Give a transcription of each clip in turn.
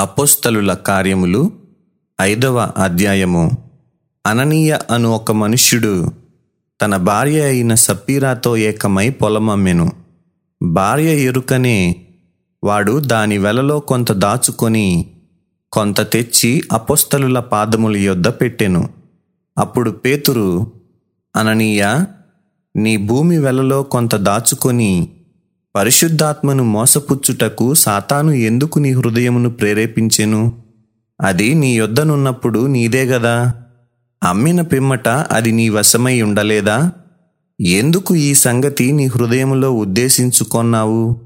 అపోస్తలుల కార్యములు ఐదవ అధ్యాయము. అననీయ అను ఒక మనుష్యుడు తన భార్య అయిన సప్పీరాతో ఏకమై పొలమమ్మెను. భార్య ఎరుకనే వాడు దాని వెలలో కొంత దాచుకొని కొంత తెచ్చి అపోస్తలుల పాదముల యొద్ద పెట్టెను. అప్పుడు పేతురు అననీయ నీ భూమి వెలలో కొంత దాచుకొని పరిశుద్ధాత్మను మోసపుచ్చుటకు సాతాను ఎందుకు నీ హృదయమును ప్రేరేపించెను? అది నీ యొద్దనున్నప్పుడు నీదే గదా? అమ్మిన పిమ్మట అది నీ వశమై ఉండలేదా? ఎందుకు ఈ సంగతి నీ హృదయములో ఉద్దేశించుకొన్నావు?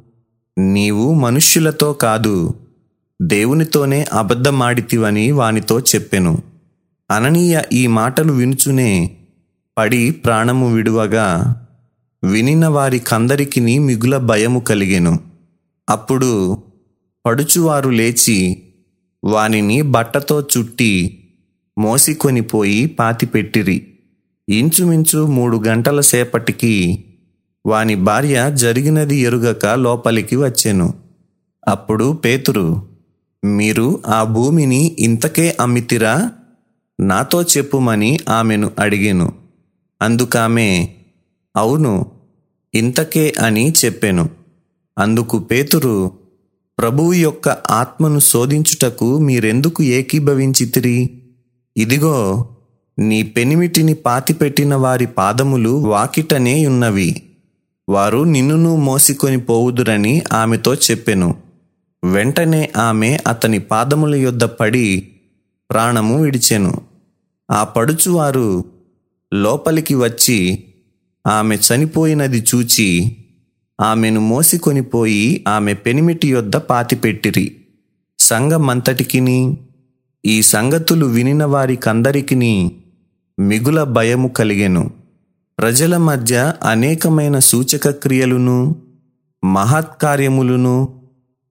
నీవు మనుష్యులతో కాదు దేవునితోనే అబద్ధమాడితివని వానితో చెప్పెను. అననీయ ఈ మాటలు వినుచునే పడి ప్రాణము విడువగా వినిన వారికందరికిని మిగుల భయము కలిగెను. అప్పుడు పడుచువారు లేచి వానిని బట్టతో చుట్టి మోసికొనిపోయి పాతిపెట్టిరి ఇంచుమించు మూడు గంటల సేపటికి వాని భార్య జరిగినది ఎరుగక లోపలికి వచ్చెను. అప్పుడు పేతురు మీరు ఆ భూమిని ఇంతకే అమ్మితిరా? నాతో చెప్పుమని ఆమెను అడిగాను. అందుకామె అవును ఇంతకే అని చెప్పాను. అందుకు పేతురు ప్రభువు యొక్క ఆత్మను శోధించుటకు మీరెందుకు ఏకీభవించితిరి? ఇదిగో నీ పెనిమిటిని పాతిపెట్టిన వారి పాదములు వాకిటనే ఉన్నవి. వారు నిన్నును మోసికొని పోవుదురని ఆమెతో చెప్పెను. వెంటనే ఆమె అతని పాదముల యొద్ద పడి ప్రాణము విడిచెను. ఆ పడుచువారు లోపలికి వచ్చి ఆమె చనిపోయినది చూచి ఆమెను మోసికొనిపోయి ఆమె పెనిమిటి యొద్ద పాతిపెట్టిరి. సంఘమంతటికిని ఈ సంగతులు వినిన వారికందరికిని మిగుల భయము కలిగెను. ప్రజల మధ్య అనేకమైన సూచక క్రియలును మహత్కార్యములను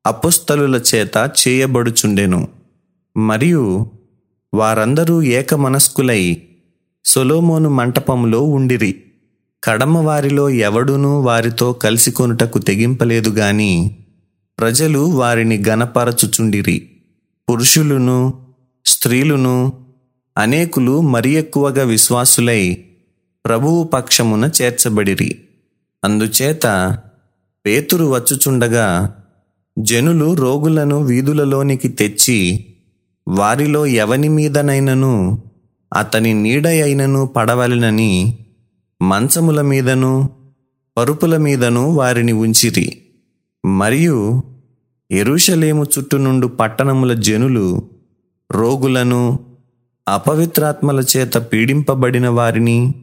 అపుస్తలుల చేత చేయబడుచుండెను. మరియు వారందరూ ఏకమనస్కులై సొలోమోను మంటపములో ఉండిరి. కడమ వారిలో ఎవడునూ వారితో కలిసికొనుటకు తెగింపలేదు గాని ప్రజలు వారిని గనపరచుచుండిరి పురుషులును స్త్రీలును అనేకులు మరి ఎక్కువగా విశ్వాసులై ప్రభువు పక్షమున చేర్చబడిరి. అందుచేత పేతురు వచ్చుచుండగా జనులు రోగులను వీధులలోనికి తెచ్చి వారిలో ఎవని మీదనైనను అతని నీడ అయినను పడవలనని మంచముల మీదను పరుపుల మీదను వారిని ఉంచిరి. మరియు ఎరుషలేము చుట్టునుండు పట్టణముల జనులు రోగులను అపవిత్రాత్మల చేత పీడింపబడిన వారిని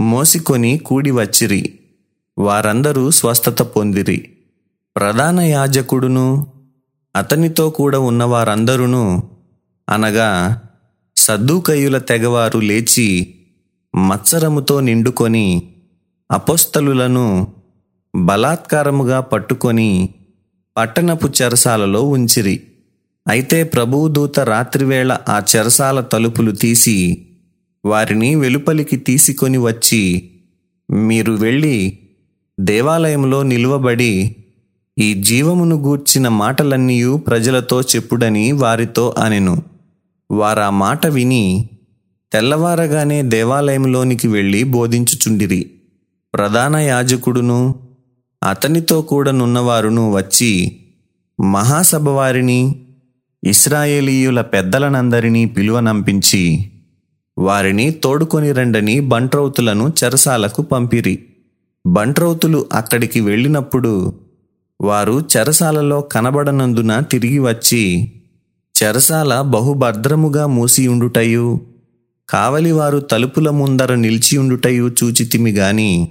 మోసికొని కూడి వచ్చిరి. వారందరూ స్వస్థత పొందిరి. ప్రధాన యాజకుడును అతనితో కూడా ఉన్నవారందరూ అనగా సద్దుకయ్యుల తెగవారు లేచి మత్సరముతో నిండుకొని అపోస్తలులను బలాత్కారముగా పట్టుకొని పట్టణపు చెరసాలలో ఉంచిరి. అయితే ప్రభుదూత రాత్రివేళ ఆ చెరసాల తలుపులు తీసి వారిని వెలుపలికి తీసుకొని వచ్చి మీరు వెళ్ళి దేవాలయంలో నిలువబడి ఈ జీవమును గూర్చిన మాటలన్నీయూ ప్రజలతో చెప్పుడని వారితో అనెను. వారా మాట విని తెల్లవారగానే దేవాలయంలోనికి వెళ్ళి బోధించుచుండిరి. ప్రధాన యాజకుడును అతనితో కూడనున్నవారును వచ్చి మహాసభ వారిని ఇస్రాయేలీయుల పెద్దలనందరినీ పిలువనంపించి వారిని తోడుకొని రండని బంట్రౌతులను చెరసాలకు పంపిరి. బంట్రౌతులు అక్కడికి వెళ్ళినప్పుడు వారు చెరసాలలో కనబడనందున తిరిగి వచ్చి చెరసాల బహుభద్రముగా మూసియుండుటయు కావలివారు తలుపుల ముందర నిలిచియుండుటయు చూచితిమి గాని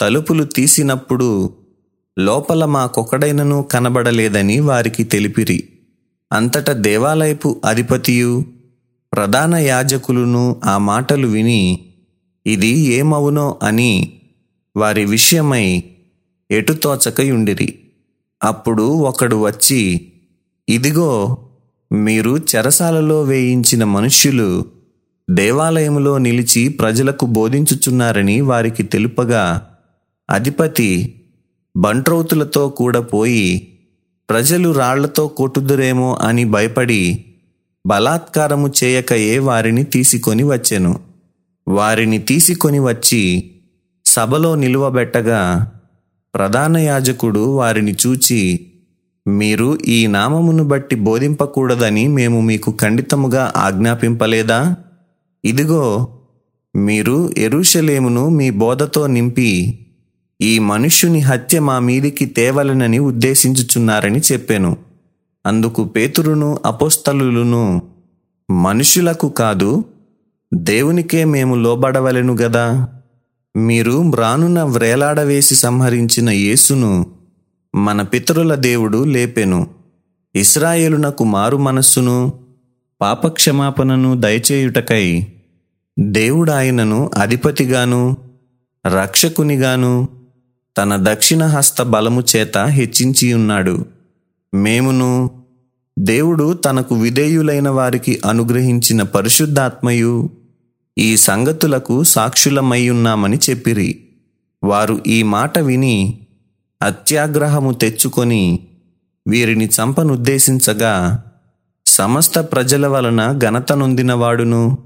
తలుపులు తీసినప్పుడు లోపల మాకొకడైనను కనబడలేదని వారికి తెలిపిరి. అంతట దేవాలయపు అధిపతియు ప్రధాన యాజకులును ఆ మాటలు విని ఇది ఏమవునో అని వారి విషయమై ఎటుతోచకయుండిరి అప్పుడు ఒకడు వచ్చి ఇదిగో మీరు చెరసాలలో వేయించిన మనుష్యులు దేవాలయములో నిలిచి ప్రజలకు బోధించుచున్నారని వారికి తెలుపగా అధిపతి బంట్రౌతులతో కూడా పోయి ప్రజలు రాళ్ళతో కొట్టుదురేమో అని భయపడి బలాత్కారము చేయకయే వారిని తీసుకొని వచ్చెను. వారిని తీసుకొని వచ్చి సభలో నిలువబెట్టగా ప్రధాన యాజకుడు వారిని చూచి మీరు ఈ నామమును బట్టి బోధింపకూడదని మేము మీకు ఖండితముగా ఆజ్ఞాపింపలేదా? ఇదిగో మీరు ఎరుషలేమును మీ బోధతో నింపి ఈ మనుష్యుని హత్య మా మీదికి తేవలనని ఉద్దేశించుచున్నారని చెప్పాను. అందుకు పేతురును అపోస్తలులను మనుషులకు కాదు దేవునికే మేము లోబడవలెను గదా. మీరు మ్రానున వ్రేలాడవేసి సంహరించిన యేసును మన పితరుల దేవుడు లేపెను. ఇస్రాయేలునకు మారు మనస్సును పాపక్షమాపణను దయచేయుటకై దేవుడాయనను అధిపతిగాను రక్షకునిగాను తన దక్షిణ హస్త బలము చేత హెచ్చించియున్నాడు. మేమును దేవుడు తనకు విధేయులైన వారికి అనుగ్రహించిన పరిశుద్ధాత్మయు ఈ సంగతులకు సాక్షులమయ్యున్నామని చెప్పిరి. వారు ఈ మాట విని అత్యాగ్రహము తెచ్చుకొని వీరిని చంపనుద్దేశించగా సమస్త ప్రజల వలన ఘనత నొందినవాడును.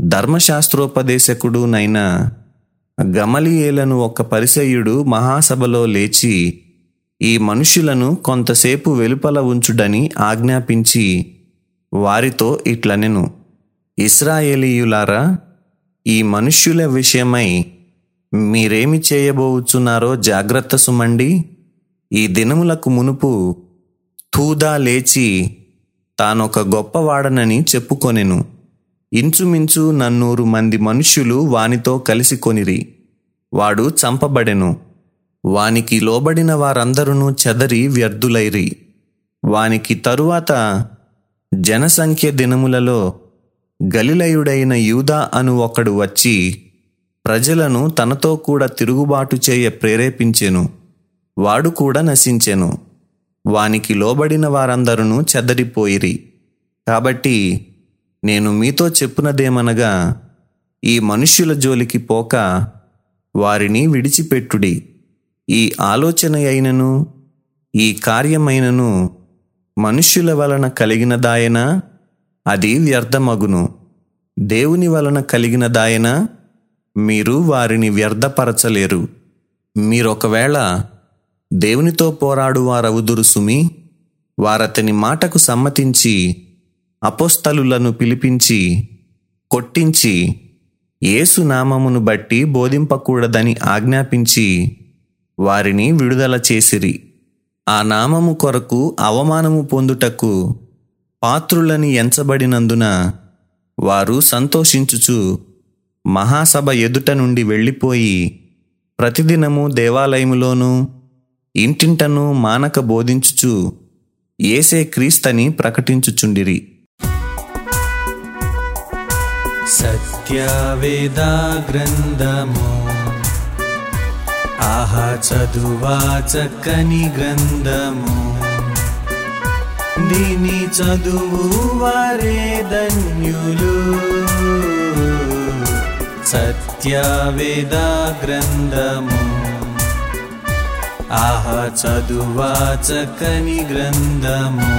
ధర్మశాస్త్రోపదేశకుడునైన గమలియేలను ఒక పరిసయుడు మహాసభలో లేచి ఈ మనుషులను కొంతసేపు వెలుపల ఉంచుడని ఆజ్ఞాపించి వారితో ఇట్లనెను. ఇస్రాయేలీయులారా ఈ మనుష్యుల విషయమై మీరేమి చేయబోచున్నారో జాగ్రత్త సుమండి. ఈ దినములకు మునుపు తూదా లేచి తానొక గొప్పవాడనని చెప్పుకొనెను. ఇంచుమించు నన్నూరు మంది మనుష్యులు వానితో కలిసి కొనిరి. వాడు చంపబడెను. వానికి లోబడిన వారందరూ చెదరి వ్యర్థులైరి. వానికి తరువాత జనసంఖ్య దినములలో గలిలయుడైన యూదా అను ఒకడు వచ్చి ప్రజలను తనతో కూడా తిరుగుబాటు చేయ ప్రేరేపించెను. వాడు కూడా నశించెను. వానికి లోబడిన వారందరూ చెదరిపోయిరి. కాబట్టి నేను మీతో చెప్పునదేమనగా ఈ మనుష్యుల జోలికి పోక వారిని విడిచిపెట్టుడి. ఈ ఆలోచన అయినను ఈ కార్యమైనను మనుష్యుల వలన కలిగినదాయనా? అది వ్యర్థమగును. దేవుని వలన కలిగినదాయనా? మీరు వారిని వ్యర్థపరచలేరు. మీరొకవేళ దేవునితో పోరాడు వారవుదురు సుమి వారతని మాటకు సమ్మతించి అపోస్తలులను పిలిపించి కొట్టించి యేసు నామమును బట్టి బోధింపకూడదని ఆజ్ఞాపించి వారిని విడుదల చేసిరి. ఆ నామము కొరకు అవమానము పొందుటకు పాత్రులని ఎంచబడినందున వారు సంతోషించుచు మహాసభ ఎదుట నుండి వెళ్ళిపోయి ప్రతిదినము దేవాలయములోనూ ఇంటింటను మానక బోధించుచు ఏసే క్రీస్తని ప్రకటించుచుండిరి. సత్యవేదా గ్రంథము ఆహా చదువా చక్కని గ్రంథము. దీని చదువు వారే ధన్యులు. సత్యవేదా గ్రంథము ఆహా చదువా చక్కని గ్రంథము